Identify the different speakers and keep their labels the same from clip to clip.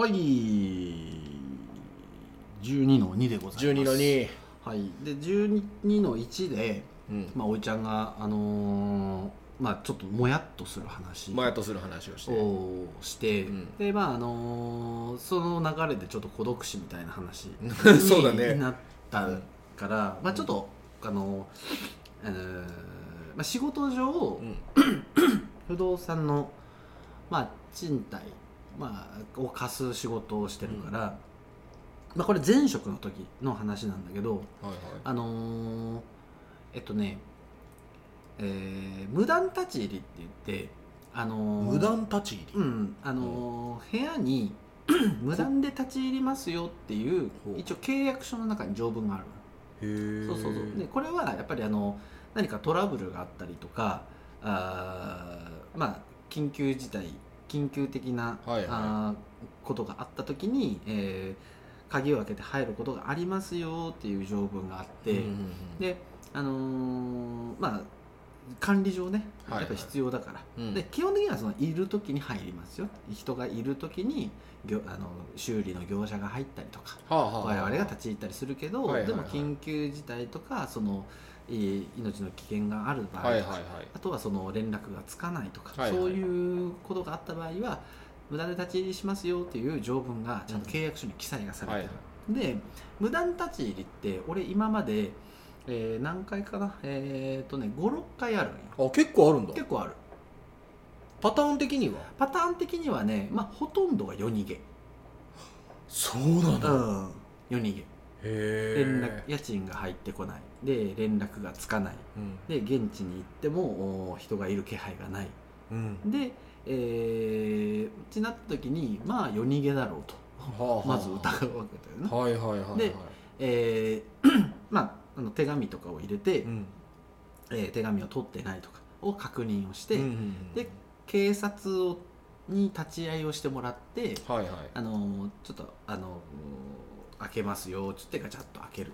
Speaker 1: はい。12の2でございます。
Speaker 2: 12の2
Speaker 1: はい。で12の1で、
Speaker 2: うん。
Speaker 1: まあ、おいちゃんがあのーまあちょっともやっとする話。
Speaker 2: もやっとする話をして。
Speaker 1: をして、
Speaker 2: うん。
Speaker 1: でまああのーその流れでちょっと孤独死みたいな話。
Speaker 2: そうだね。
Speaker 1: になったから、まあちょっとあのー、あのーまあ、仕事上、
Speaker 2: うん。
Speaker 1: 不動産の、まあ、賃貸、まあ、を貸す仕事をしてるから、まあ、これ前職の時の話なんだけど
Speaker 2: はいはい。
Speaker 1: あのーえっとね、えー無断立ち入りって言って、あのー
Speaker 2: 無断立ち入り？
Speaker 1: うんあのー部屋に 無断で立ち入りますよっていう一応契約書の中に条文がある
Speaker 2: へえ
Speaker 1: そうそうそう。でこれはやっぱりあの何かトラブルがあったりとかあーまあ緊急事態緊急的な、
Speaker 2: はいはい。
Speaker 1: あーことがあった時に、えー鍵を開けて入ることがありますよっていう条文があって、
Speaker 2: うんうんうん
Speaker 1: であのーまあ管理上ね
Speaker 2: はいはい。
Speaker 1: やっぱり必要だから、
Speaker 2: うん。
Speaker 1: で基本的にはそのいる時に入りますよ人がいる時に業あの修理の業者が入ったりとか
Speaker 2: はあはあ
Speaker 1: 我々が立ち入ったりするけど、
Speaker 2: はいはいはい。
Speaker 1: でも緊急事態とかそのいい命の危険がある場合とか、
Speaker 2: はいはいはい。
Speaker 1: あとはその連絡がつかないとか、
Speaker 2: はいはい
Speaker 1: そういうことがあった場合は無断で立ち入りしますよっていう条文がちゃんと契約書に記載がされてる、で無断立ち入りって俺今まで、えー何回かな？えっ、とね56回ある
Speaker 2: あ結構あるんだ。
Speaker 1: 結構ある。
Speaker 2: パターン的には？
Speaker 1: パターン的にはね、まあ、ほとんどが夜逃げ。
Speaker 2: そうなんだ。
Speaker 1: うん。夜逃げ。
Speaker 2: へ
Speaker 1: 連絡家賃が入ってこない。で連絡がつかない。で現地に行ってもお人がいる気配がない。
Speaker 2: うん。うん
Speaker 1: で、えー、ってなった時にまあ夜逃げだろうと。
Speaker 2: はあはあ。
Speaker 1: まず疑うわけだよね、
Speaker 2: はいはいはいはい。
Speaker 1: でえー まああの手紙とかを入れて、
Speaker 2: うん。
Speaker 1: えー手紙を取ってないとかを確認をして、
Speaker 2: うんうんうん。
Speaker 1: で警察をに立ち会いをしてもらって
Speaker 2: はいはい。
Speaker 1: あのーちょっとあのー開けますよつってガチャッと開ける、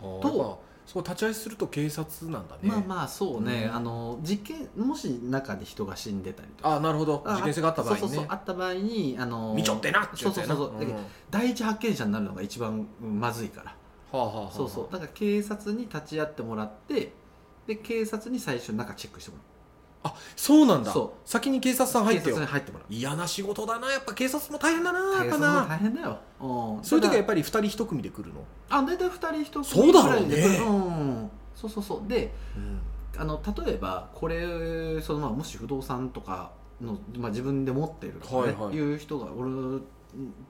Speaker 1: と
Speaker 2: そう立ち会いすると警察なんだね。
Speaker 1: まあまあそうね、
Speaker 2: うん。
Speaker 1: あの事件もし中で人が死んでたりとか。
Speaker 2: あなるほど。事件性があった場合ね。
Speaker 1: そうそうそうあった場合にあのー
Speaker 2: 見ちょってなって
Speaker 1: そうそうそうそう、
Speaker 2: うん。
Speaker 1: 第一発見者になるのが一番うんまずいから、
Speaker 2: はあはあはあ。
Speaker 1: そうそう。だから警察に立ち会ってもらってで警察に最初中チェックしても
Speaker 2: あそうなんだ。
Speaker 1: そ
Speaker 2: 先に警察さん入ってよ。
Speaker 1: 察に入ってもらう。
Speaker 2: 嫌な仕事だな。やっぱ警察も大変だなやっぱ
Speaker 1: 警察も
Speaker 2: な。
Speaker 1: 大変だよ、うん、
Speaker 2: そういう時はやっ
Speaker 1: ぱ
Speaker 2: ぱり二人一組で来るの？
Speaker 1: あ大体2人1
Speaker 2: そうだろうね。
Speaker 1: 組ぐらいでうん。そうそうそう。であの例えばこれその、まあ、もし不動産とかの、まあ、自分で持ってるとか、ね
Speaker 2: はいはい。
Speaker 1: いう人がおる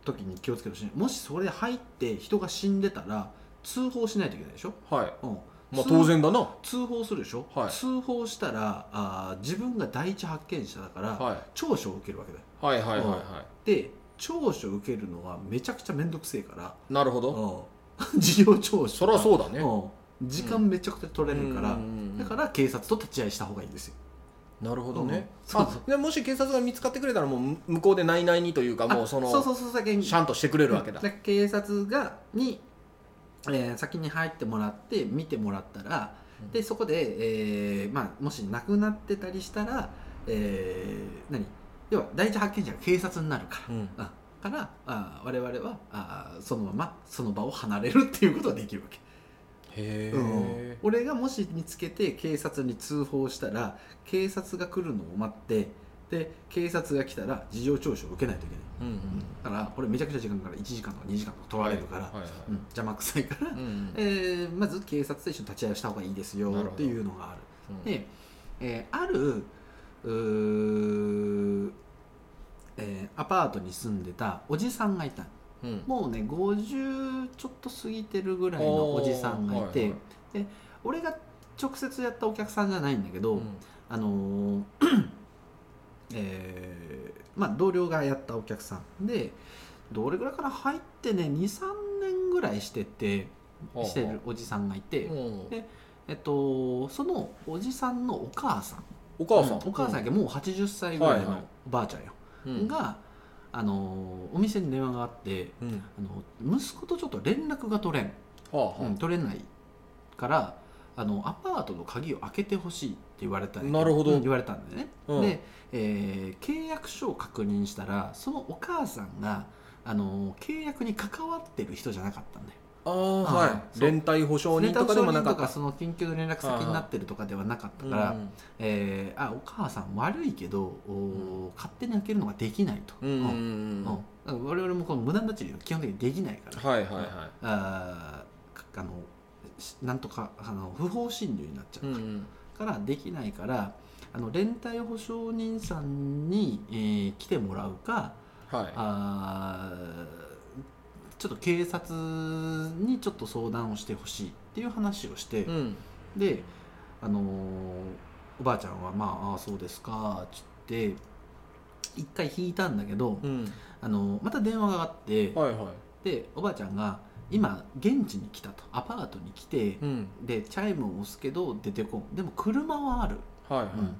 Speaker 1: 時に気をつけてほしい。もしそれで入って人が死んでたら通報しないといけないでしょ、
Speaker 2: はい。
Speaker 1: うん
Speaker 2: まあ
Speaker 1: 通
Speaker 2: 当然だな。
Speaker 1: 通報するでしょ、
Speaker 2: はい。
Speaker 1: 通報したらあー自分が第一発見者だから、
Speaker 2: は
Speaker 1: 聴取を受けるわけだよ。
Speaker 2: いはいはいはい。は
Speaker 1: で聴取を受けるのはめちゃくちゃ面倒くせえから
Speaker 2: いなるほど。
Speaker 1: うん。事情聴取
Speaker 2: そりゃそうだね。
Speaker 1: うん。時間めちゃくちゃ取れるから、
Speaker 2: うんうんうん
Speaker 1: だから警察と立ち会いした方がいいんですよ。
Speaker 2: なるほどね。
Speaker 1: うん。そう
Speaker 2: あでもし警察が見つかってくれたらもう向こうで内々にというかもうその
Speaker 1: あそうそうそう先に
Speaker 2: シャンとしてくれるわけだ。
Speaker 1: で警察がに、えー先に入ってもらって見てもらったら、
Speaker 2: うん。
Speaker 1: でそこで、えーまあ、もし亡くなってたりしたら、えー何？要は第一発見者が警察になるから、
Speaker 2: うん。
Speaker 1: あからあ我々はあそのままその場を離れるっていうことができるわけ、
Speaker 2: へ
Speaker 1: うん。
Speaker 2: え
Speaker 1: 俺がもし見つけて警察に通報したら警察が来るのを待ってで警察が来たら事情聴取を受けないといけない。
Speaker 2: うんうん。
Speaker 1: だからこれめちゃくちゃ時間から1時間とか2時間とか取られるから、
Speaker 2: はいはい。はい
Speaker 1: うん。邪魔くさいから、
Speaker 2: うんうん。
Speaker 1: えーまず警察と一緒に立ち会いをした方がいいですよっていうのがある。
Speaker 2: うん。
Speaker 1: で、えーあるえーアパートに住んでたおじさんがいた。
Speaker 2: うん。
Speaker 1: もうね50ちょっと過ぎてるぐらいのおじさんがいて、
Speaker 2: はいはい。
Speaker 1: 俺が直接やったお客さんじゃないんだけど、
Speaker 2: うん。
Speaker 1: あのーえーまあ同僚がやったお客さんでどれぐらいから入ってね23年ぐらいしてて
Speaker 2: はあ
Speaker 1: してるおじさんがいて、
Speaker 2: うん
Speaker 1: でえっと、そのおじさんのお母さん。
Speaker 2: お母さん。
Speaker 1: うんお母さんがもう80歳ぐらいの
Speaker 2: はいはい。
Speaker 1: おばあちゃんよ、
Speaker 2: うん。
Speaker 1: があのお店に電話があって
Speaker 2: うん。
Speaker 1: あの息子とちょっと連絡が取れん、
Speaker 2: はあは
Speaker 1: うん取れないからあのアパートの鍵を開けてほしいっ言われた
Speaker 2: なるほど。
Speaker 1: うん言われたんだよね、
Speaker 2: うん。
Speaker 1: で、えー契約書を確認したらそのお母さんがあの契約に関わってる人じゃなかったんだよ。
Speaker 2: ああ
Speaker 1: あ
Speaker 2: はい連帯保証人とかでもなかった。
Speaker 1: その緊急連絡先になってるとかではなかったから、
Speaker 2: うん
Speaker 1: えーあお母さん悪いけどお勝手に開けるのができないと、
Speaker 2: うんうんうん
Speaker 1: うん。我々もこの無断立ち入りは基本的にできないから、
Speaker 2: はいはいはい
Speaker 1: あーあのしなんとかあの不法侵入になっちゃう
Speaker 2: うんうん
Speaker 1: からできないからあの連帯保証人さんに、えー来てもらうか
Speaker 2: はい。
Speaker 1: あーちょっと警察にちょっと相談をしてほしいっていう話をして、
Speaker 2: うん。
Speaker 1: で、あのーおばあちゃんは「まああーそうですか」っつって一回引いたんだけど、
Speaker 2: うん。
Speaker 1: あのーまた電話があって、
Speaker 2: はいはい。
Speaker 1: でおばあちゃんが今現地に来たとアパートに来て、
Speaker 2: うん。
Speaker 1: でチャイムを押すけど出てこん。でも車はある、
Speaker 2: はいはい。
Speaker 1: うん、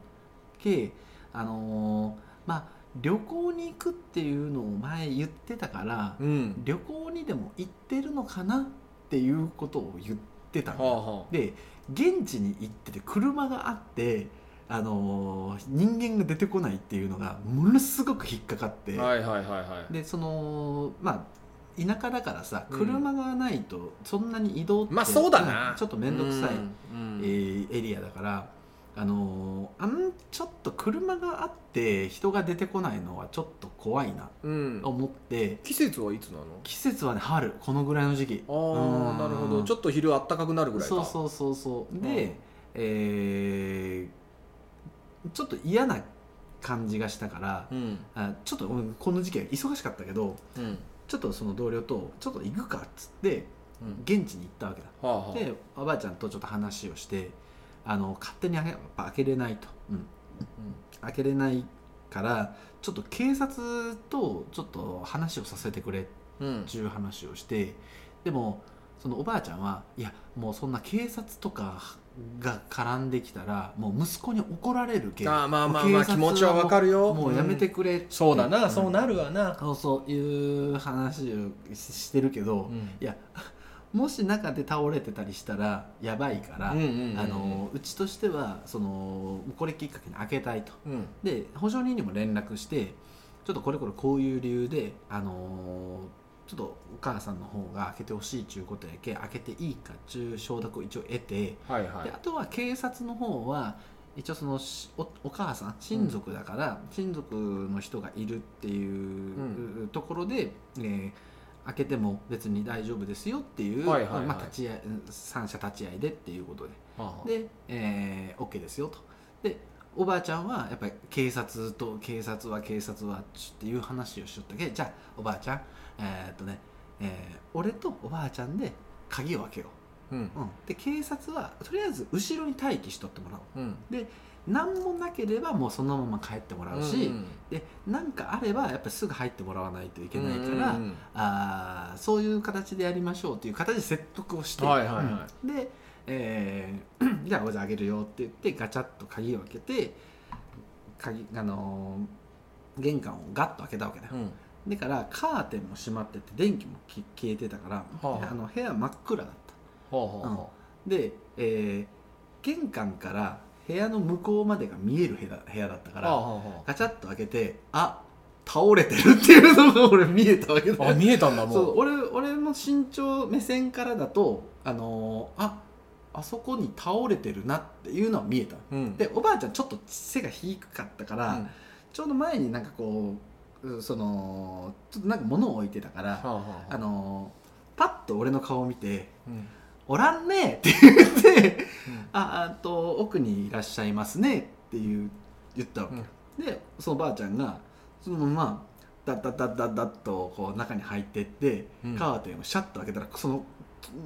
Speaker 1: けあのーまあ旅行に行くっていうのを前言ってたから、
Speaker 2: うん。
Speaker 1: 旅行にでも行ってるのかなっていうことを言ってた
Speaker 2: はあは
Speaker 1: で現地に行ってて車があって、あのー人間が出てこないっていうのがものすごく引っかかって、
Speaker 2: あはいはいはいはい。
Speaker 1: でそのまあ田舎だからさ
Speaker 2: うん。
Speaker 1: 車がないとそんなに移動って、
Speaker 2: まあそうだな。
Speaker 1: ちょっと面倒くさい、
Speaker 2: うん。
Speaker 1: えーエリアだから、あのーあんちょっと車があって人が出てこないのはちょっと怖いな
Speaker 2: うん。
Speaker 1: と思って。
Speaker 2: 季節はいつなの？
Speaker 1: 季節はね春このぐらいの時期。
Speaker 2: ああなるほど。ちょっと昼あったかくなるぐらいか。
Speaker 1: そうそうそうそう。
Speaker 2: うん。
Speaker 1: で、えーちょっと嫌な感じがしたから、
Speaker 2: うん。
Speaker 1: あちょっとうんこの時期は忙しかったけど
Speaker 2: うん
Speaker 1: ちょっとその同僚とちょっと行くかっつって
Speaker 2: うん。
Speaker 1: 現地に行ったわけだ。
Speaker 2: はあはあ。
Speaker 1: でおばあちゃんとちょっと話をしてあの勝手に開けれないと、うん、開けれないからちょっと警察とちょっと話をさせてくれっ
Speaker 2: うん。
Speaker 1: ていう話をしてでもそのおばあちゃんはいやもうそんな警察とかが絡んできたらもう息子に怒られるけ
Speaker 2: あーまあまあまあ気持ちはわかるよ。
Speaker 1: もうやめてくれって、
Speaker 2: そうだな、
Speaker 1: ん。
Speaker 2: そうなるわな、
Speaker 1: そうそういう話をししてるけど、いや もし中で倒れてたりしたらやばいから、
Speaker 2: う
Speaker 1: ちとしてはそのこれきっかけに開けたいと。
Speaker 2: うん。
Speaker 1: で保証人にも連絡してちょっとこれこれこういう理由であのちょっとお母さんの方が開けてほしいちゅうことやけ開けていいかっちゅう承諾を一応得て、
Speaker 2: はいはい。
Speaker 1: であとは警察の方は一応そのしおお母さん親族だから、親族の人がいるっていう、ところで、えー開けても別に大丈夫ですよっていう、
Speaker 2: はいはいはい。
Speaker 1: まあ、立ち会い三者立ち会いでっていうことで。
Speaker 2: はあ
Speaker 1: で、えー、OK ですよと。でおばあちゃんはやっぱり警察と警察は警察はっていう話をしとったけじゃあおばあちゃんえーっとね、えー俺とおばあちゃんで鍵を開けよ
Speaker 2: う。ん。
Speaker 1: う、うん、で警察はとりあえず後ろに待機しとってもらおう。
Speaker 2: うん。
Speaker 1: 何もなければもうそのまま帰ってもらうし、
Speaker 2: うん
Speaker 1: で何かあればやっぱりすぐ入ってもらわないといけないから、
Speaker 2: うん
Speaker 1: あーそういう形でやりましょうっていう形で説得をして、
Speaker 2: はいはいはい。
Speaker 1: うん。で、えー じゃあおじゃあげるよって言ってガチャッと鍵を開けて鍵あのー玄関をガッと開けたわけだよ、
Speaker 2: うん
Speaker 1: だからカーテンも閉まってて電気もき消えてたから、
Speaker 2: はあ
Speaker 1: あ。の部屋真っ暗だった。
Speaker 2: ほうほうほ
Speaker 1: で、えー玄関から部屋の向こうまでが見える部屋部屋だったから、
Speaker 2: うはあはあは
Speaker 1: ガチャッと開けてあ倒れてるっていうのが俺見えたわけだ。
Speaker 2: ああ見えたんだも
Speaker 1: そうう俺俺の身長目線からだとあのーああそこに倒れてるなっていうのは見えた。
Speaker 2: うん。
Speaker 1: でおばあちゃんちょっと背が低かったから、
Speaker 2: うん。
Speaker 1: ちょうど前になんかこううそのちょっとなんか物を置いてたから、
Speaker 2: はあはあはあ。
Speaker 1: あのーパッと俺の顔を見て
Speaker 2: うん「
Speaker 1: おらんね」って言って「ああと奥にいらっしゃいますね」っていう言ったわけ、でそのばあちゃんがそのままダッダッダッダッダッとこう中に入ってって、
Speaker 2: うん。
Speaker 1: カーテンをシャッと開けたらその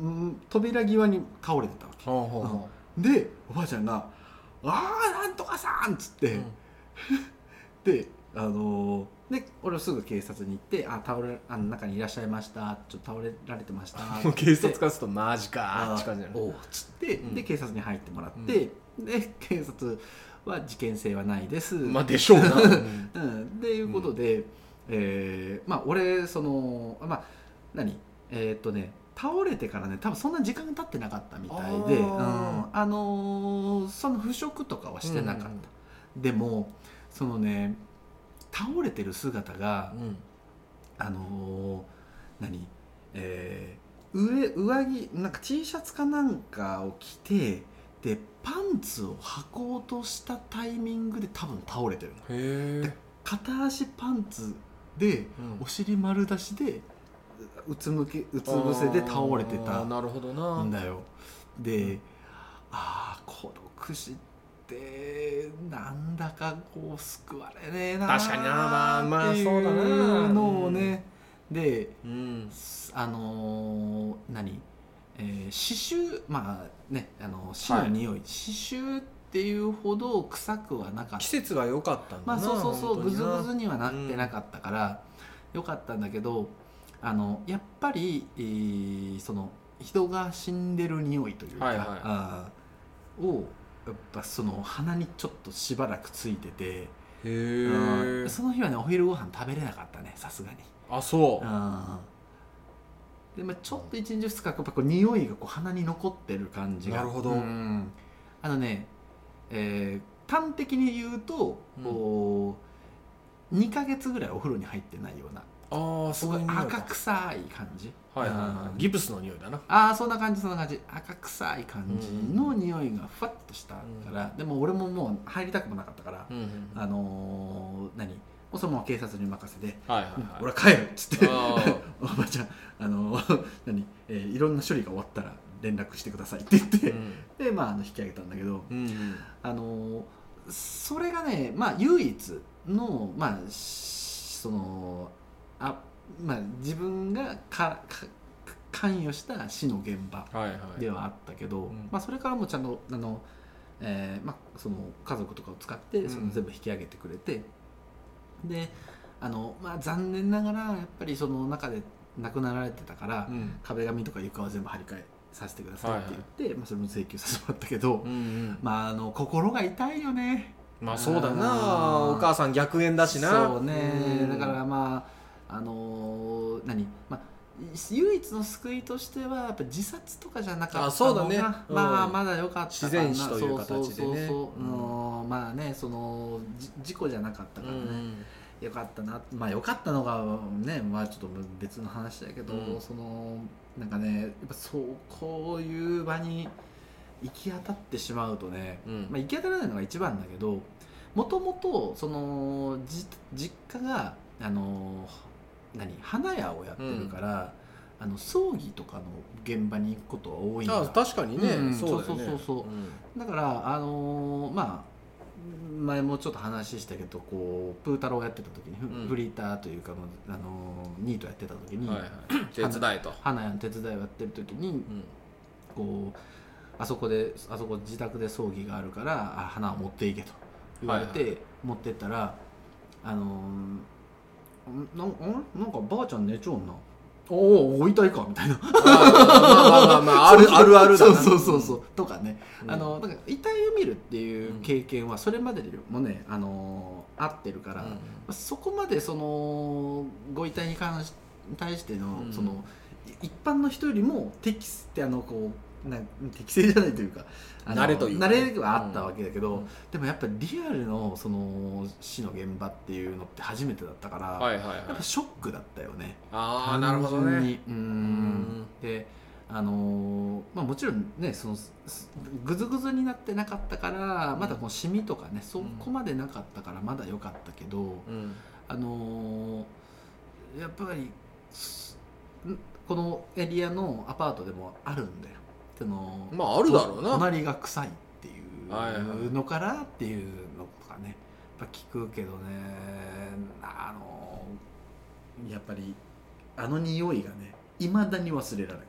Speaker 1: うん扉際に倒れてたわけ。
Speaker 2: ほうほうほ
Speaker 1: でおばあちゃんが「ああなんとかさん!」っつって、
Speaker 2: う
Speaker 1: であのーで俺はすぐ警察に行って「あ倒れあの中にいらっしゃいましたちょっと倒れられてました」
Speaker 2: もう警察からするとマジか
Speaker 1: あ
Speaker 2: って感じだよね
Speaker 1: おうっつって、
Speaker 2: うん。
Speaker 1: で警察に入ってもらって、で警察は事件性はないです、
Speaker 2: まあでしょうな。うん。
Speaker 1: うん、っていうことで、えーまあ俺そのまあ何？えーっとね倒れてからね多分そんな時間が経ってなかったみたいで
Speaker 2: あ
Speaker 1: う
Speaker 2: ー
Speaker 1: ん。あのーその腐食とかはしてなかった、
Speaker 2: うん。
Speaker 1: でもそのね倒れてる姿が
Speaker 2: うん。
Speaker 1: あのー何？えー上上着なんか T シャツかなんかを着てでパンツを履こうとしたタイミングで多分倒れてるの。
Speaker 2: へえ
Speaker 1: 片足パンツでお尻丸出しでうつむけうつ伏せで倒れてた
Speaker 2: なるほどな。ん
Speaker 1: だよ。でああ孤独死ってなんだかこう救われねえな
Speaker 2: 確かになまあまあ
Speaker 1: ってい
Speaker 2: そうだな。
Speaker 1: のをね、で
Speaker 2: うん。
Speaker 1: あのー何、えー刺繍まあねあの死の匂い、刺繍っていうほど臭くはなかった。
Speaker 2: 季節が良かったんだな
Speaker 1: まあそうそうそうぐず
Speaker 2: 本当に
Speaker 1: はなってなかったから、よかったんだけどあのやっぱり、えーその人が死んでる匂いというか、
Speaker 2: はいはい。
Speaker 1: をやっぱその鼻にちょっとしばらくついてて、
Speaker 2: へ
Speaker 1: うん
Speaker 2: え
Speaker 1: その日はねお昼ご飯食べれなかったねさすがに。
Speaker 2: あそう。
Speaker 1: うん。でまあ、ちょっと1日2日やっぱこう匂いがこう鼻に残ってる感じが。
Speaker 2: なるほど。
Speaker 1: うん。あのね、えー端的に言うとこう、2ヶ月ぐらいお風呂に入ってないような。
Speaker 2: ああ
Speaker 1: すごい赤臭い感じ
Speaker 2: はいはいはい。
Speaker 1: うん
Speaker 2: ギプスの匂いだな。
Speaker 1: ああそんな感じそんな感じ。赤臭い感じの匂いがふわっとしたから、でも俺ももう入りたくもなかったから、
Speaker 2: うん
Speaker 1: あのー何？もうそのまま警察に任せて
Speaker 2: はいはい
Speaker 1: うん
Speaker 2: はい
Speaker 1: 俺は帰るっつって。
Speaker 2: あ
Speaker 1: おばちゃんあの 何、えーいろんな処理が終わったら連絡してくださいって言って、
Speaker 2: ーうん。
Speaker 1: でまああの引き上げたんだけど。
Speaker 2: うんうん。
Speaker 1: あのそれがねまあ唯一のまあしそのあまあ自分がかか関与した死の現場ではあったけど、
Speaker 2: ん。
Speaker 1: まあ、それからもちゃんとあの、えーまあ、その家族とかを使ってその
Speaker 2: うん
Speaker 1: 全部引き上げてくれて、であの、まあ、残念ながらやっぱりその中で亡くなられてたから、
Speaker 2: うん。
Speaker 1: 壁紙とか床は全部張り替えさせてくださいって言って、まあ、それも請求させてもらったけど、
Speaker 2: うんうん。
Speaker 1: まああの心が痛いよね。
Speaker 2: まあそうだな。お母さん逆縁だしな。
Speaker 1: そうね、
Speaker 2: うん。
Speaker 1: だからまああのー何？まあ唯一の救いとしてはやっぱ自殺とかじゃなかったのが
Speaker 2: ねうん
Speaker 1: まあまだ良かったかな。
Speaker 2: 自然死という形でね。
Speaker 1: まあねそのじ事故じゃなかったからね、
Speaker 2: うん
Speaker 1: よかったな。まあよかったのがねまあちょっと別の話だけど、
Speaker 2: うん。
Speaker 1: そのなんかねやっぱそうこういう場に行き当たってしまうとね、
Speaker 2: うん。
Speaker 1: まあ、行き当たらないのが一番だけどもともとそのじ実家があの何花屋をやってるから、あの葬儀とかの現場に行くことは多いんだ。
Speaker 2: あ確かにね、
Speaker 1: うん。
Speaker 2: そう
Speaker 1: そうそうそうだからあのーまあ前もちょっと話したけどこうプータローやってた時にフ,、
Speaker 2: うん。
Speaker 1: フリーターというか、あのーニートやってた時に、
Speaker 2: うんはいはい、手伝いと、
Speaker 1: 花屋の手伝いをやってる時に
Speaker 2: うん。
Speaker 1: こうあそこであそこ自宅で葬儀があるからあ花を持っていけと言われて、
Speaker 2: はい。
Speaker 1: 持ってったらあのーななんかばあちゃん寝ちゃうんな。おお置いたいかみたいな。
Speaker 2: あーまあまあまあ あるあるあるだな。
Speaker 1: そうそうそうそう。とかね、
Speaker 2: うん。
Speaker 1: あのなんか遺体を見るっていう経験はそれまでもね、あのー合ってるから、
Speaker 2: うん。
Speaker 1: そこまでそのご遺体に関し対しての,、
Speaker 2: うん。
Speaker 1: そのい一般の人よりも適してあのこうな適正じゃないというか
Speaker 2: 慣れというかね。
Speaker 1: 慣れはあったわけだけど、
Speaker 2: うん。
Speaker 1: でもやっぱりリアルのその死の現場っていうのって初めてだったから、
Speaker 2: はいはいはい。
Speaker 1: やっぱショックだったよね。
Speaker 2: ああなるほどね。
Speaker 1: う
Speaker 2: ん。
Speaker 1: ん。であのーまあ、もちろんねそのすぐずぐずになってなかったからまだこのシミとかねそこまでなかったからまだ良かったけど、
Speaker 2: うん。
Speaker 1: あのーやっぱりこのエリアのアパートでもあるんだよその
Speaker 2: まああるだろうな。
Speaker 1: 隣が臭いっていうのからっていうのとかね。やっぱ聞くけどね。あのやっぱりあの匂いがねいまだに忘れられない。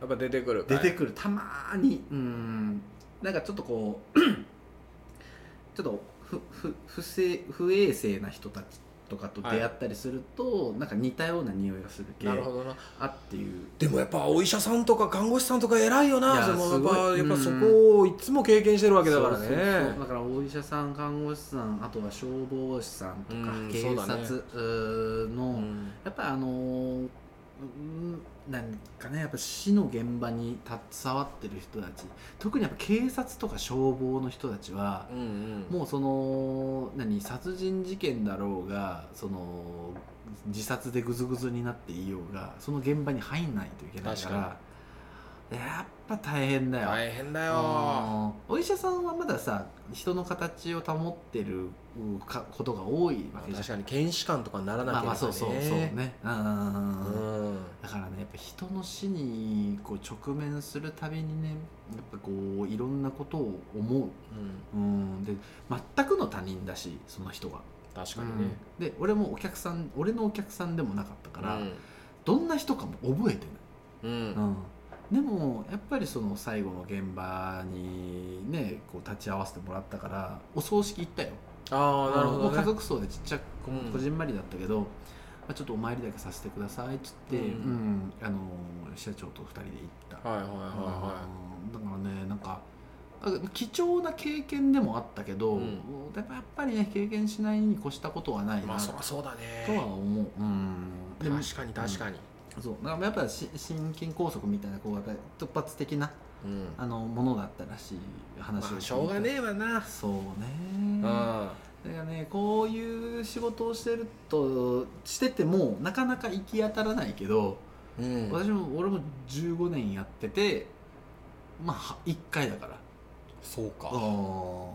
Speaker 2: やっぱ出てくる
Speaker 1: 出てくる。たまーにうん。なんかちょっとこう ちょっとふふ不正不衛生な人たちとかと出会ったりすると、なんか似たような匂いがするけ
Speaker 2: なるほどな。
Speaker 1: あっていう。
Speaker 2: でもやっぱお医者さんとか看護師さんとか偉いよなでもやっぱやっぱそ
Speaker 1: うん。
Speaker 2: こをいつも経験してるわけだからね。
Speaker 1: そうそう。そうだからお医者さん看護師さんあとは消防士さんとか
Speaker 2: うん
Speaker 1: 警察の、
Speaker 2: うん。
Speaker 1: やっぱりあのーうんなんかねやっぱ死の現場に携わってる人たち特にやっぱ警察とか消防の人たちは、
Speaker 2: うんうん。
Speaker 1: もうその何殺人事件だろうがその自殺でグズグズになっていようがその現場に入んないといけないからやっぱ大変だよ。
Speaker 2: 大変だよ。
Speaker 1: うん。お医者さんはまださ人の形を保ってるうんかことが多いわけじゃん。
Speaker 2: 確かに検視官とかにならなければね。
Speaker 1: まあまあそうそうそうね。うん。うん。うんうん
Speaker 2: うん
Speaker 1: だからねやっぱ人の死にこう直面するたびにねやっぱこういろんなことを思う、うん、で全くの他人だしその人は、
Speaker 2: 確かにね。
Speaker 1: うん。で俺もお客さん俺のお客さんでもなかったから、
Speaker 2: うん。
Speaker 1: どんな人かも覚えて
Speaker 2: うん。
Speaker 1: ない、うん、でもやっぱりその最後の現場にねこう立ち会わせてもらったからお葬式行ったよ。
Speaker 2: ああなるほどね。
Speaker 1: 家族葬でちっちゃくこじんまりだったけど、まあ、ちょっとお参りだけさせてくださいっつって、
Speaker 2: う
Speaker 1: うんんあの社長と2人で行った、
Speaker 2: はいはいはいは
Speaker 1: うん。だからねなんかあ貴重な経験でもあったけど、
Speaker 2: うん。
Speaker 1: でもやっぱりね経験しないに越したことはないな、
Speaker 2: いまあそそうだね。
Speaker 1: とは思う、うん、
Speaker 2: 確かに確かに
Speaker 1: そう。だからやっぱし心筋梗塞みたいなこうやっぱり突発的な
Speaker 2: うん。
Speaker 1: あのものだったらしい話を
Speaker 2: まあしょうがねえわな。
Speaker 1: そうね。
Speaker 2: うん。
Speaker 1: だからねこういう仕事をしてるとしててもなかなか行き当たらないけど、
Speaker 2: うん。
Speaker 1: 私も俺も15年やっててまあ1回だから。
Speaker 2: そうか。
Speaker 1: あ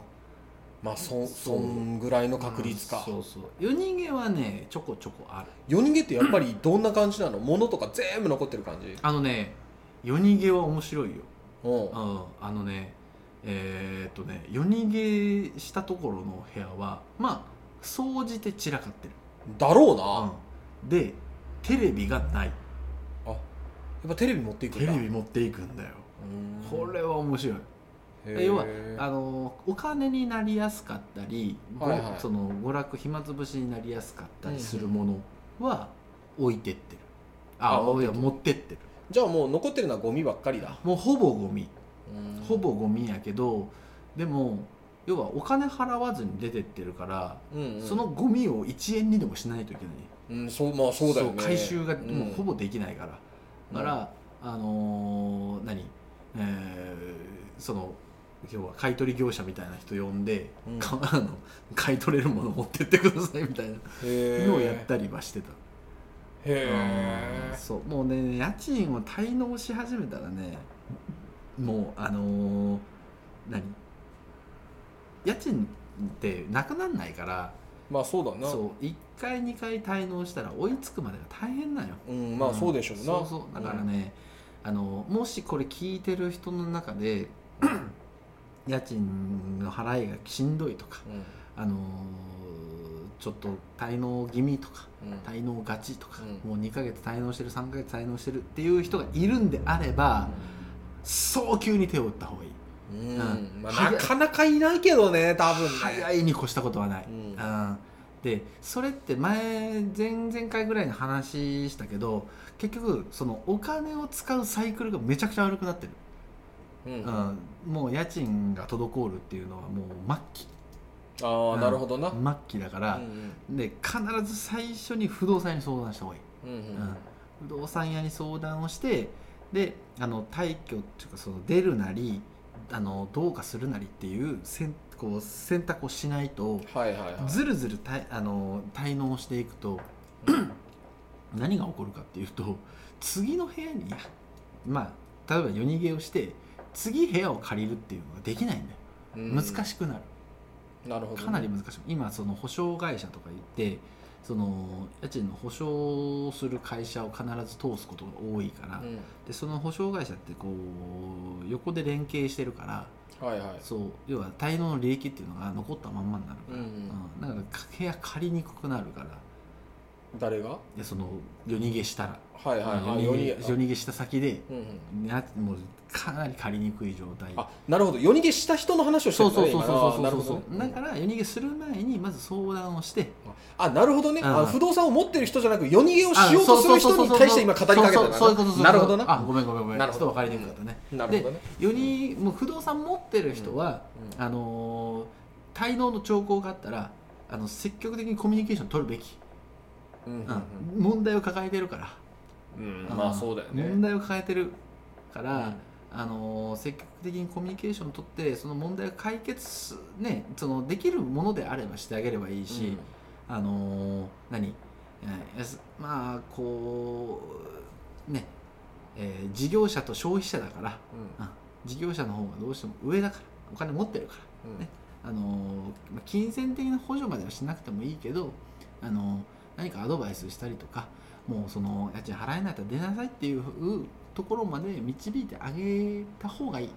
Speaker 2: まあそ
Speaker 1: そ
Speaker 2: んぐらいの確率か。
Speaker 1: そうそう。夜逃げはねちょこちょこある。
Speaker 2: 夜逃げってやっぱりどんな感じなの？物とか全部残ってる感じ？
Speaker 1: あのね夜逃げは面白いよ、
Speaker 2: う。ん
Speaker 1: うん、あのねえーっとね夜逃げしたところの部屋はまあ総じて散らかってる、
Speaker 2: だろうな。
Speaker 1: うん、でテレビがない。
Speaker 2: やっぱテレビ持っていくんだ。
Speaker 1: テレビ持っていくんだよ。
Speaker 2: うん。
Speaker 1: これは面白い要はあのお金になりやすかったり、ご
Speaker 2: はいはい。
Speaker 1: その娯楽暇つぶしになりやすかったりするものは置いてってる、あ
Speaker 2: あ
Speaker 1: いや持ってってる。
Speaker 2: じゃあもう残ってるのはゴミばっかりだ。
Speaker 1: もうほぼゴミ。
Speaker 2: うん。
Speaker 1: ほぼゴミやけどでも要はお金払わずに出てってるから、
Speaker 2: うんうん。
Speaker 1: そのゴミを1円にでもしないといけない。
Speaker 2: うんそうまあそうだよね。
Speaker 1: 回収が
Speaker 2: うん。
Speaker 1: もうほぼできないから、だから、あのー何、えーその要は買い取り業者みたいな人呼んで、
Speaker 2: うん。
Speaker 1: か あの買い取れるもの持ってってくださいみたいな。
Speaker 2: へ
Speaker 1: のをやったりはしてた、
Speaker 2: へえ
Speaker 1: そう。もうね家賃を滞納し始めたらねもうあのー何？家賃ってなくなんないから
Speaker 2: まあそうだな。
Speaker 1: そう。1回2回滞納したら追いつくまでが大変なんよ。
Speaker 2: うんまあそうでしょうな。
Speaker 1: そうそう。だからね、あのもしこれ聞いてる人の中で家賃の払いがしんどいとか、
Speaker 2: うん。
Speaker 1: あのーちょっと滞納気味とか
Speaker 2: うん。
Speaker 1: 滞納がちとか、
Speaker 2: う
Speaker 1: もう2ヶ月滞納してる3ヶ月滞納してるっていう人がいるんであれば早急に手を打った方がいい。
Speaker 2: うん。
Speaker 1: うん。
Speaker 2: まあ、なかなかいないけどね多分ね。
Speaker 1: 早いに越したことはない、
Speaker 2: うん。
Speaker 1: うん。でそれって前前々回ぐらいに話したけど結局そのお金を使うサイクルがめちゃくちゃ悪くなってる、
Speaker 2: うん。
Speaker 1: うん。もう家賃が滞るっていうのはもう末期。
Speaker 2: ああなるほどな、
Speaker 1: 末期だから、で必ず最初に不動産屋に相談した方がいい、
Speaker 2: うんうん。
Speaker 1: うん。不動産屋に相談をしてであの退去っていうかその出るなりあのどうかするなりっていう選こう選択をしないと
Speaker 2: はいはいはい。
Speaker 1: ずるずるたいあの滞納していくと何が起こるかっていうと次の部屋にまあ例えば夜逃げをして次部屋を借りるっていうのができないんだよ。
Speaker 2: うん。
Speaker 1: 難しくなる、
Speaker 2: なるほどね。
Speaker 1: かなり難しい。今その保証会社とか言ってその家賃の保証する会社を必ず通すことが多いから、
Speaker 2: うん。
Speaker 1: でその保証会社ってこう横で連携してるから
Speaker 2: はいはい。
Speaker 1: そう要は滞納の利益っていうのが残ったまんまになるから、
Speaker 2: うん
Speaker 1: うん。だから部屋借りにくくなるから。
Speaker 2: 誰が？
Speaker 1: でその夜逃げしたら、
Speaker 2: はいはいはい。
Speaker 1: 夜逃げした先で
Speaker 2: うんうん。
Speaker 1: やもうかなり借りにくい状態。
Speaker 2: あなるほど。夜逃げした人の話をしてるんだ
Speaker 1: そう
Speaker 2: ね
Speaker 1: そうそうそうそう。だから夜逃げする前にまず相談をして。
Speaker 2: あなるほどね、不動産を持ってる人じゃなく夜逃げをしようとする人に対して今語りかけたんだ
Speaker 1: そうそうそうそういうことそう。いうこと
Speaker 2: なるほどな。
Speaker 1: あごめんごめんごめん。
Speaker 2: なるほど。
Speaker 1: 分かりにくかったね。
Speaker 2: なるほどね。
Speaker 1: 世にもう不動産持ってる人は、
Speaker 2: うん。
Speaker 1: あのー滞納の兆候があったらあの積極的にコミュニケーション取るべき、
Speaker 2: うんう
Speaker 1: 問題を抱えてるから、
Speaker 2: うまあそうだよね。
Speaker 1: 問題を抱えてるから、
Speaker 2: うん
Speaker 1: あのー積極的にコミュニケーションを取ってその問題を解決すねそのできるものであればしてあげればいいし、あのー何、まあこうね、えー事業者と消費者だから
Speaker 2: うん。
Speaker 1: 事業者の方がどうしても上だからお金持ってるから
Speaker 2: うん。
Speaker 1: ねあの金銭的な補助まではしなくてもいいけど、あのー何かアドバイスしたりとかもうその家賃払えないと出なさいっていうところまで導いてあげた方がいい。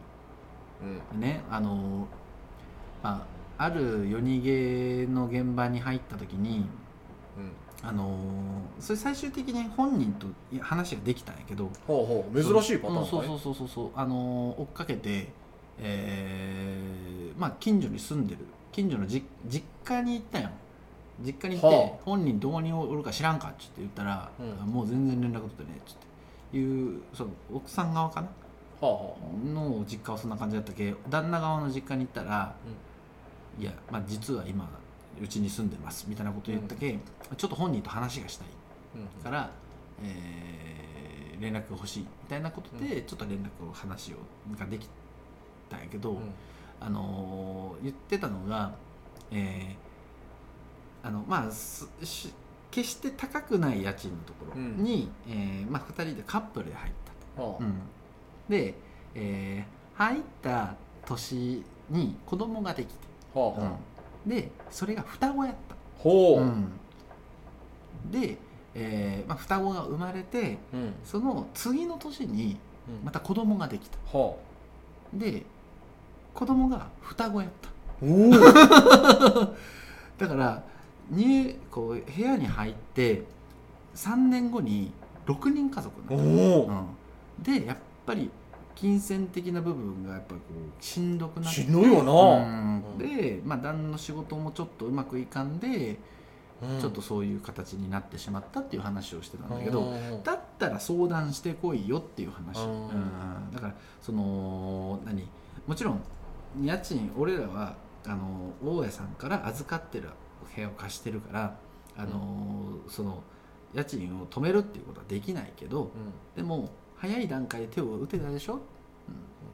Speaker 2: うん。
Speaker 1: ねあのーまあ、ある夜逃げの現場に入った時に、
Speaker 2: うん。
Speaker 1: あのーそれ最終的に本人と話ができたんやけど
Speaker 2: ほうほう。珍しいパターン
Speaker 1: うんそうそうそうそうそう。あのー追っかけて、えーまあ、近所に住んでる。近所のじ実家に行ったよ実家に行って、
Speaker 2: はあ。
Speaker 1: 本人どこにおるか知らんかっつって言ったら、
Speaker 2: うん。
Speaker 1: もう全然連絡取ってねっつっていうその奥さん側かな？
Speaker 2: はあは
Speaker 1: の実家はそんな感じだったけ旦那側の実家に行ったら、いや、まあ、実は今うちに住んでますみたいなこと言ったけ、ちょっと本人と話がしたい
Speaker 2: うん
Speaker 1: から、えー連絡が欲しいみたいなことで、ちょっと連絡を話をができたんやけど、
Speaker 2: うん。
Speaker 1: あのー言ってたのが、えーあのまあすし決して高くない家賃のところに、えーまあ、2人でカップルで入ったと。
Speaker 2: はあ。
Speaker 1: うん、で、えー入った年に子供ができて、うん。でそれが双子やった、
Speaker 2: ほう。
Speaker 1: うん。で、えーまあ、双子が生まれて
Speaker 2: うん。
Speaker 1: その次の年に
Speaker 2: うん。
Speaker 1: また子供ができた。
Speaker 2: は
Speaker 1: で子供が双子やった。だからにこう部屋に入って3年後に6人家族になった。
Speaker 2: おお。
Speaker 1: うん、でやっぱり金銭的な部分がやっぱりこうしんどくなって。
Speaker 2: しんどいわな。
Speaker 1: うん。
Speaker 2: うん。
Speaker 1: で、まあ、旦那の仕事もちょっとうまくいかんで、ちょっとそういう形になってしまったっていう話をしてたんだけど、だったら相談してこいよっていう話、
Speaker 2: うん。
Speaker 1: うん。だからその何？もちろん家賃俺らはあの大家さんから預かってる部屋を貸してるからあの、その家賃を止めるっていうことはできないけど、でも早い段階で手を打てたでしょ、うん、っ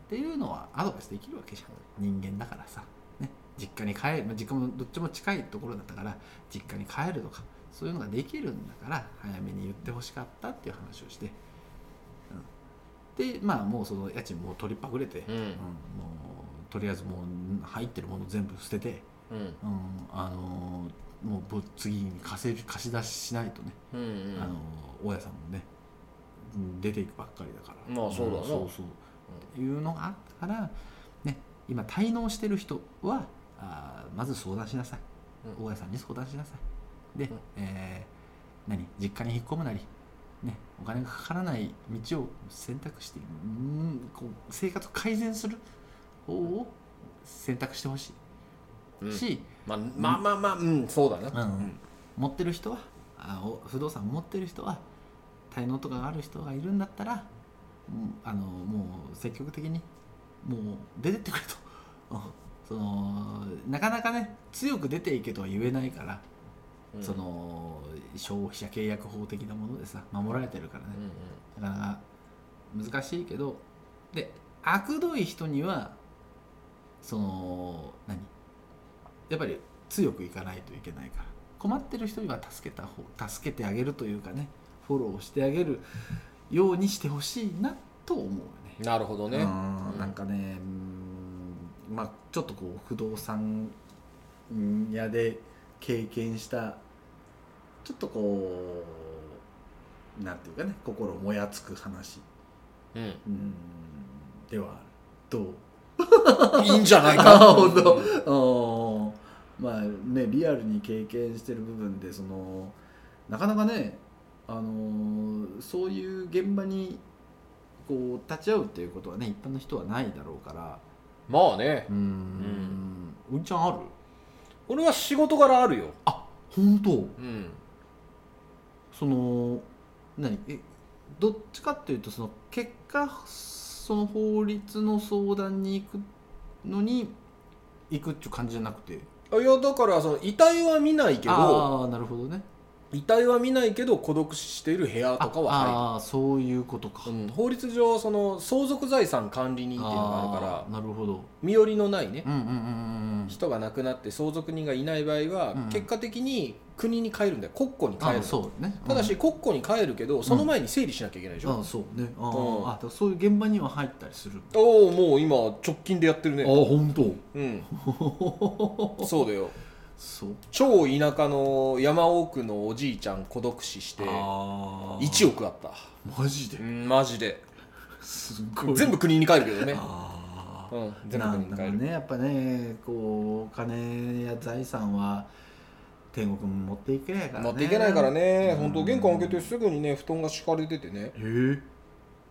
Speaker 1: ていうのはアドバイスできるわけじゃん。人間だからさ、ね、実家に帰る、まあ、実家もどっちも近いところだったから実家に帰るとかそういうのができるんだから早めに言ってほしかったっていう話をして、うん、でまあもうその家賃もう取りっぱぐれて、
Speaker 2: うん。
Speaker 1: うん。もうとりあえずもう入ってるもの全部捨てて、
Speaker 2: うん。
Speaker 1: うん。あのーもうぶ次に貸せる貸し出ししないとね。
Speaker 2: うんうん。
Speaker 1: あの大家さんもねうん出ていくばっかりだから。
Speaker 2: まあそうだな。
Speaker 1: そうそう。いうのがあったからね今滞納してる人はあーまず相談しなさい、
Speaker 2: うん。
Speaker 1: 大家さんに相談しなさい。で、
Speaker 2: うん。
Speaker 1: えー何？実家に引っ込むなり。ね、お金がかからない道を選択してうんこう生活を改善する方を選択してほし
Speaker 2: うん
Speaker 1: いし、
Speaker 2: まあまあまあまあうんそうだな。
Speaker 1: うん。持ってる人はあお不動産持ってる人は滞納とかがある人がいるんだったら、うんあのもう積極的にもう出てってくれと、うん。そのなかなかね強く出ていけとは言えないから、
Speaker 2: うん。
Speaker 1: その消費者契約法的なものでさ守られてるからね。
Speaker 2: う、ん。
Speaker 1: なかなか難しいけどで悪どい人にはその何？やっぱり強くいかないといけないから。困ってる人には助けた方助けてあげるというかねフォローしてあげるようにしてほしいなと思うよね。
Speaker 2: うん。なるほどね
Speaker 1: うんなんかねうん。まあちょっとこう不動産屋で経験したちょっとこうなんていうかね心もやつく話。
Speaker 2: うん。
Speaker 1: うん。ではどう？
Speaker 2: いいんじゃないか。
Speaker 1: あ本当。うん。まあねリアルに経験してる部分でそのなかなかねあのーそういう現場にこう立ち会うっていうことはね一般の人はないだろうから。
Speaker 2: まあね。
Speaker 1: うん。うん。ちゃんある？
Speaker 2: 俺は仕事柄あるよ。
Speaker 1: 本当？
Speaker 2: うん。
Speaker 1: その何？えどっちかっていうとその結果その法律の相談に行くのに行くっていう感じじゃなくて。
Speaker 2: あいやだからその遺体は見ないけど
Speaker 1: ああなるほどね。
Speaker 2: 遺体は見ないけど孤独死している部屋とかは入る
Speaker 1: ああーそういうことか、
Speaker 2: うん、法律上その相続財産管理人っていうのがあるから
Speaker 1: なるほど。
Speaker 2: 身寄りのないね
Speaker 1: うんうんうんうん
Speaker 2: 人が亡くなって相続人がいない場合は、
Speaker 1: うん。
Speaker 2: 結果的に国に帰るんだよ。国庫に帰
Speaker 1: あ
Speaker 2: る
Speaker 1: そうね。
Speaker 2: ただし国庫に帰るけどその前に整理しなきゃいけないでしょ、
Speaker 1: あそうね。あ
Speaker 2: うん。
Speaker 1: ーあそういう現場には入ったりする。
Speaker 2: おおもう今直近でやってるね。
Speaker 1: 本当。
Speaker 2: うん。そうだよ。超田舎の山奥のおじいちゃん孤独死して
Speaker 1: あー。
Speaker 2: 1億あった。
Speaker 1: マジで？
Speaker 2: うんマジで。す
Speaker 1: ごい。
Speaker 2: 全部国に帰るけどね。
Speaker 1: あ
Speaker 2: うん
Speaker 1: あ
Speaker 2: 全部
Speaker 1: なん
Speaker 2: 国に帰る。
Speaker 1: だかね。やっぱねこうお金や財産は天国に持っていけないからね。
Speaker 2: 持っていけないからね。
Speaker 1: うん
Speaker 2: 本当玄関開けてすぐにね布団が敷かれててね。
Speaker 1: へえ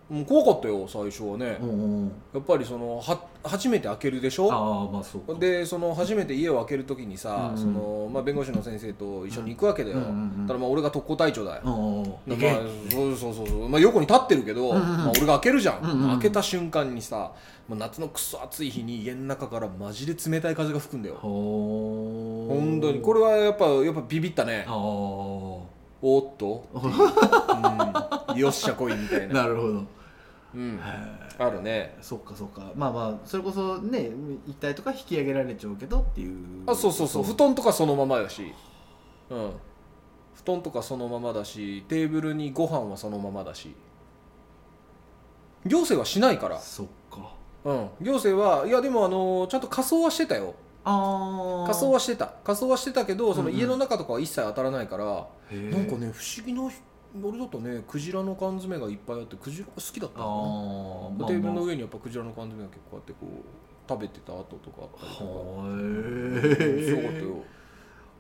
Speaker 2: もう怖かったよ最初はね。
Speaker 1: うんうん
Speaker 2: やっぱりそのは初めて開けるでしょ？
Speaker 1: ああまあそうか。
Speaker 2: でその初めて家を開ける時にさ、
Speaker 1: うん
Speaker 2: そのまあ、弁護士の先生と一緒に行くわけだよ、
Speaker 1: うんうんうん
Speaker 2: ただまあ俺が特攻隊長だよ、
Speaker 1: うんうん
Speaker 2: まあ、そうそうそうそう、まあ、横に立ってるけど、
Speaker 1: うんうんうん。
Speaker 2: まあ、俺が開けるじゃん、
Speaker 1: うんうんうん。
Speaker 2: 開けた瞬間にさ、まあ、夏のクソ暑い日に家の中からマジで冷たい風が吹くんだよ。本当に。これはやっぱやっぱビビったね。おー。っと。うん、よっしゃ来いみたいな、
Speaker 1: なるほど
Speaker 2: うん、
Speaker 1: へ
Speaker 2: あるね。
Speaker 1: えそっかそっか。まあまあそれこそね一体とか引き上げられちゃうけどっていう。
Speaker 2: あそうそうそう。布団とかそのままだし。うん。布団とかそのままだしテーブルにご飯はそのままだし。行政はしないから。
Speaker 1: そっか。
Speaker 2: うん。行政はいやでもあのちゃんと仮装はしてたよ。
Speaker 1: ああ
Speaker 2: 仮装はしてた。仮装はしてたけどその
Speaker 1: うんうん。
Speaker 2: 家の中とかは一切当たらないから、
Speaker 1: へえ
Speaker 2: なんかね不思議な俺だとねクジラの缶詰がいっぱいあってクジラが好きだった
Speaker 1: あ
Speaker 2: の
Speaker 1: あ
Speaker 2: かなテーブルの上にやっぱクジラの缶詰が結構あってこう食べてた跡とかあったりとか。
Speaker 1: へ
Speaker 2: すごかったよ。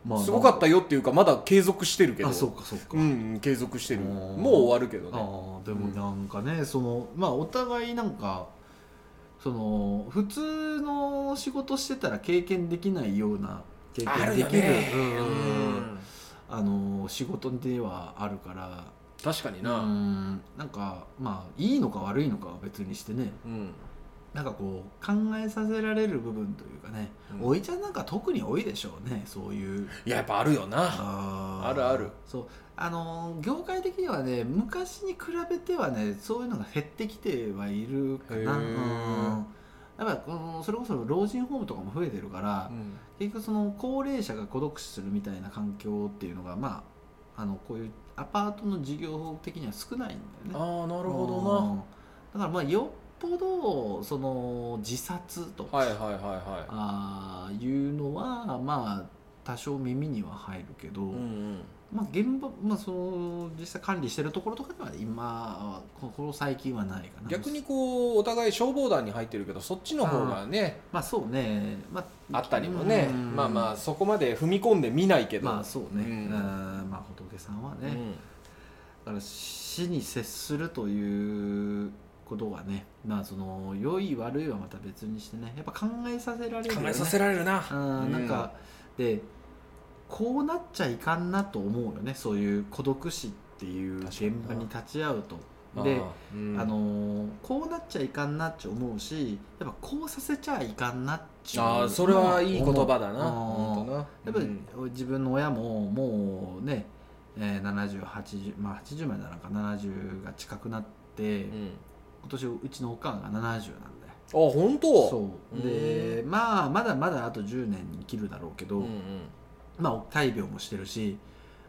Speaker 1: まあ
Speaker 2: すごかったよっていうかまだ継続してるけど。
Speaker 1: あそうかそうか、
Speaker 2: うん継続してる。
Speaker 1: うん
Speaker 2: もう終わるけどね。
Speaker 1: ああでもなんかね、そのまあお互いなんかその普通の仕事してたら経験できないような経験できる。
Speaker 2: よね。
Speaker 1: うん。
Speaker 2: うん
Speaker 1: あの仕事ではあるから。う
Speaker 2: 確かにな。ん。
Speaker 1: なんかまあいいのか悪いのかは別にしてね。
Speaker 2: うん。
Speaker 1: なんかこう考えさせられる部分というかね、
Speaker 2: うん。
Speaker 1: おいちゃんなんか特に多いでしょうねそういう。
Speaker 2: いややっぱあるよな。
Speaker 1: あ
Speaker 2: るある。
Speaker 1: そう。あのー業界的にはね昔に比べてはねそういうのが減ってきてはいるかな、
Speaker 2: へ
Speaker 1: うん。
Speaker 2: ー
Speaker 1: やっぱこのそれこそ老人ホームとかも増えてるから、結局その高齢者が孤独死するみたいな環境っていうのがまああのこういうアパートの事業的には少ないんだよね。
Speaker 2: ああなるほど
Speaker 1: うん。だからまあよっぽどその自殺とか、
Speaker 2: なはいはいはいは
Speaker 1: あーいうのはまあ多少耳には入るけど、
Speaker 2: いうんうん
Speaker 1: まあ、現場、まあ、その実際管理してるところとかでは今はここ最近はないかな。
Speaker 2: 逆にこうお互い消防団に入ってるけどそっちの方がね
Speaker 1: まあそうね、まあ、
Speaker 2: あったりもね。
Speaker 1: うん。
Speaker 2: まあまあそこまで踏み込んでみないけど。
Speaker 1: まあそうね、
Speaker 2: うん。
Speaker 1: うんまあ仏さんはね、
Speaker 2: うん。
Speaker 1: だから死に接するということはねまあその良い悪いはまた別にしてね。やっぱ考えさせられるよね。
Speaker 2: 考えさせられるな。
Speaker 1: うんなんか、でこうなっちゃいかんなと思うよね。そういう孤独死っていう現場に立ち会うと。で
Speaker 2: あー。うん。
Speaker 1: あのーこうなっちゃいかんなって思うしやっぱこうさせちゃいかんなっていう
Speaker 2: あーそれはいい言葉だな。
Speaker 1: う。んやっぱり自分の親ももうね、えー、7080まあ80までなのか70が近くなって、
Speaker 2: うん。うん
Speaker 1: 今年うちのおかんが70なんだよ。
Speaker 2: あ本当？
Speaker 1: そう。でまあまだまだあと10年生きるだろうけど、
Speaker 2: うんうん
Speaker 1: まあ大病もしてるし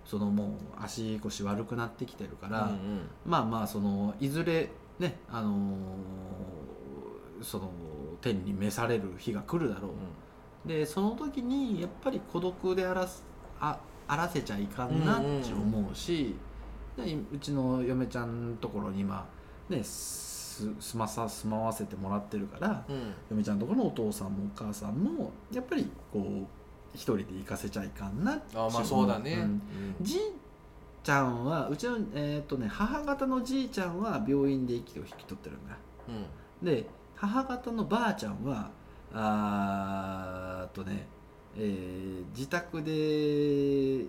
Speaker 1: そのもう足腰悪くなってきてるから、
Speaker 2: うんうん。
Speaker 1: まあまあそのいずれねあのーその天に召される日が来るだろう、でその時にやっぱり孤独であらすああらせちゃいかんなって思うし、でうちの嫁ちゃんのところに今ねす住まさ住まわせてもらってるから
Speaker 2: うん。
Speaker 1: 嫁ちゃんのところのお父さんもお母さんもやっぱりこう一人で行かせちゃいかんな。
Speaker 2: あまあそうだね。
Speaker 1: うん。
Speaker 2: うん。
Speaker 1: じいちゃんはうちの、えーっとね、母方のじいちゃんは病院で息を引き取ってるんだ。
Speaker 2: うん。
Speaker 1: で母方のばあちゃんはあーっとね、えー自宅で、え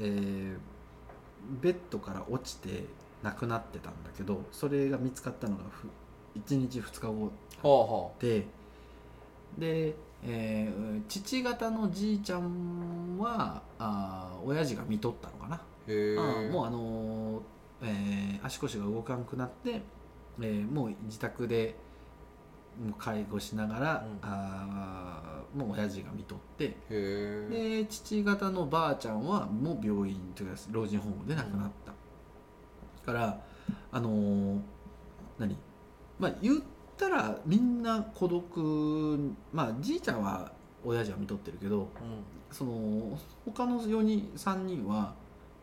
Speaker 1: ーベッドから落ちて亡くなってたんだけどそれが見つかったのがふ1日2日後
Speaker 2: は
Speaker 1: でで、えー父方のじいちゃんはあー親父が見とったのかな。あもうあのーえー足腰が動かんくなって、えーもう自宅でもう介護しながら、
Speaker 2: うん。
Speaker 1: あーもう親父が見とって。で父方のばあちゃんはもう病院というか老人ホームで亡くなった、からあのー何？まあ言ったらみんな孤独まあじいちゃんは親父は見とってるけどその他の4人3人は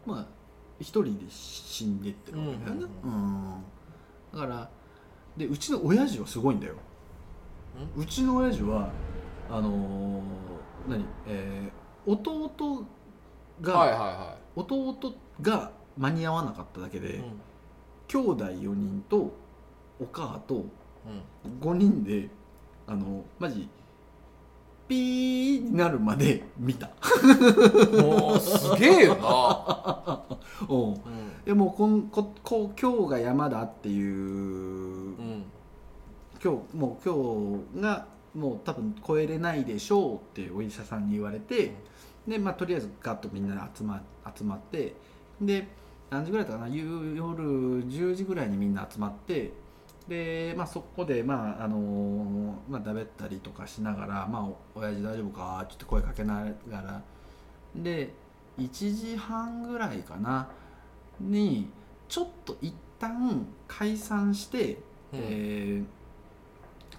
Speaker 1: まあ1人で死んでってるわけだよね、
Speaker 2: う
Speaker 1: うんだからでうちの親父はすごいんだよ。うちの親父はあのー何？えー弟が、
Speaker 2: はいはいは
Speaker 1: 弟が間に合わなかっただけで、
Speaker 2: いうん。
Speaker 1: 兄弟4人とお母と
Speaker 2: うん
Speaker 1: 5人であのマジピーになるまで見た。
Speaker 2: もうすげえよな。
Speaker 1: うん。
Speaker 2: うん。
Speaker 1: でもうこんここ今日が山だっていう
Speaker 2: うん。
Speaker 1: 今日もう今日がもう多分超えれないでしょうってお医者さんに言われて、でまあとりあえずガッとみんなで集ま集まってで何時ぐらいだったかな？夕夜10時ぐらいにみんな集まってで、まあ、そこでまああのまあだべったりとかしながら「まあ、お親父大丈夫か?」ちょっと声かけながら。で1時半ぐらいかなにちょっと一旦解散して、
Speaker 2: うん。
Speaker 1: えー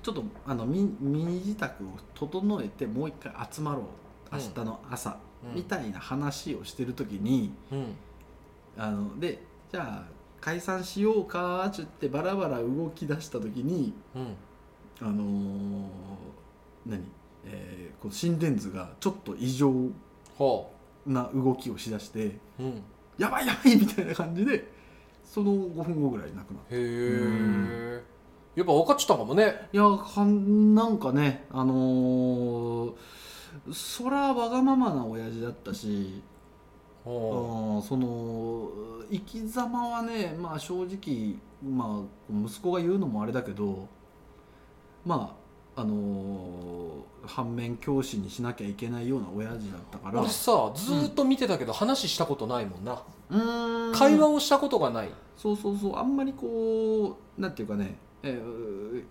Speaker 1: ちょっとあの身身支度を整えてもう一回集まろう明日の朝、
Speaker 2: うん。
Speaker 1: みたいな話をしてる時に
Speaker 2: うん。
Speaker 1: あのでじゃあ解散しようかっつってバラバラ動き出した時に
Speaker 2: うん。
Speaker 1: あのー何、えーこの心電図がちょっと異常
Speaker 2: は
Speaker 1: な動きをしだして
Speaker 2: あうん。へ
Speaker 1: やばいやばいみたいな感じでその5分後ぐらいに亡くなった。
Speaker 2: えやっぱ分かっちゃったんかもね。
Speaker 1: いやかんなんかねあのーそらわがままな親父だったし
Speaker 2: は
Speaker 1: うん。その生き様はねまあ正直まあ息子が言うのもあれだけどまああのー反面教師にしなきゃいけないような親父だったから。
Speaker 2: あ俺さずーっと見てたけど話したことないもんな。
Speaker 1: うーん。
Speaker 2: 会話をしたことがない。
Speaker 1: そうそうそう。あんまりこうなんていうかね、えー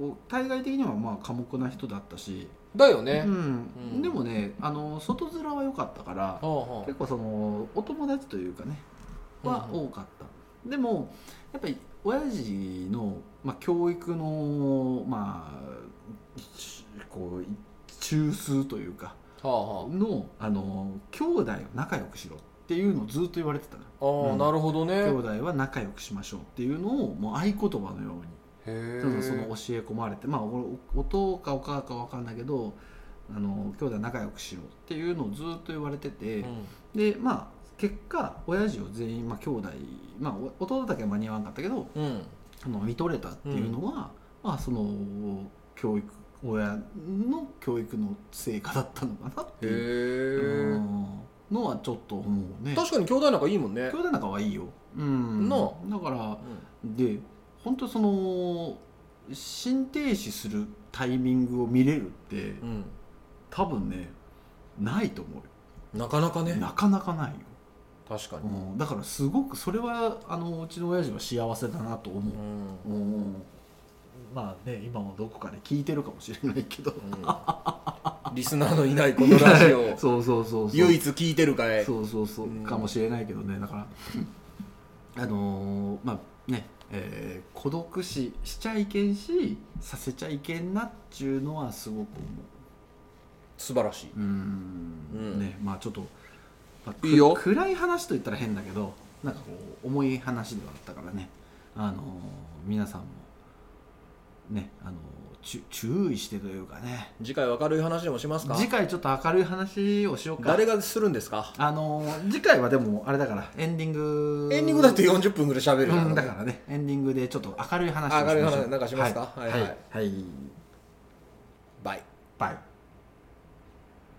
Speaker 1: こう対外的にはまあ寡黙な人だったし、
Speaker 2: だよね。
Speaker 1: うん。
Speaker 2: うん。
Speaker 1: でもねあの外面は良かったから
Speaker 2: はあは
Speaker 1: 結構そのお友達というかねは
Speaker 2: うん。
Speaker 1: 多かった、でもやっぱり親父の、まあ、教育のまあしこう中枢というかのあの兄弟を仲良くしろっていうのをずっと言われてたの。
Speaker 2: ああなるほどね。
Speaker 1: 兄弟は仲良くしましょうっていうのをもう合言葉のように
Speaker 2: へ
Speaker 1: その
Speaker 2: え
Speaker 1: 教え込まれてまあお弟かお母か分かんないけどあの兄弟仲良くしろっていうのをずっと言われてて、でまあ結果親父を全員、まあ、兄弟まあお弟だけは間に合わんかったけど
Speaker 2: うん。うん
Speaker 1: あの見とれたっていうのは、まあその教育親の教育の成果だったのかなっていうのはちょっと思うね。
Speaker 2: 確かに兄弟仲いいもんね。
Speaker 1: 兄弟仲はいいよ、うん、
Speaker 2: な
Speaker 1: だからで本当その心停止するタイミングを見れるって
Speaker 2: うん。
Speaker 1: 多分ねないと思うよ。
Speaker 2: なかなかね。
Speaker 1: なかなかないよ、
Speaker 2: 確かに。
Speaker 1: うん、だからすごくそれはあのうちの親父は幸せだなと思
Speaker 2: う。ん。
Speaker 1: う、うん。まあね今もどこかで聞いてるかもしれないけど。
Speaker 2: うん。リスナーのいないこのラジオ。
Speaker 1: そうそうそうそう。
Speaker 2: 唯一聞いてるかい。
Speaker 1: そうそうそう、
Speaker 2: うん。
Speaker 1: かもしれないけどね。だからあのーまあねえー孤独死しちゃいけんしさせちゃいけんなっちゅうのはすごく思
Speaker 2: 素晴らしい。う
Speaker 1: ん。
Speaker 2: うん。
Speaker 1: ねまあちょっと、まあく
Speaker 2: いいよ。
Speaker 1: 暗い話と言ったら変だけどなんかこう重い話ではあったからね。あのー皆さんもねあのー注意してというかね。
Speaker 2: 次回明るい話でもしますか？
Speaker 1: 次回ちょっと明るい話をしようか。
Speaker 2: 誰がするんですか？
Speaker 1: あのー次回はでもあれだからエンディング。
Speaker 2: エンディングだって40分ぐらい喋る
Speaker 1: うん、だからね。エンディングでちょっと明るい話をしましょう。
Speaker 2: 明るい話なんかしますか？
Speaker 1: は
Speaker 2: はい。いはい
Speaker 1: はい、はい、
Speaker 2: バイ
Speaker 1: バイ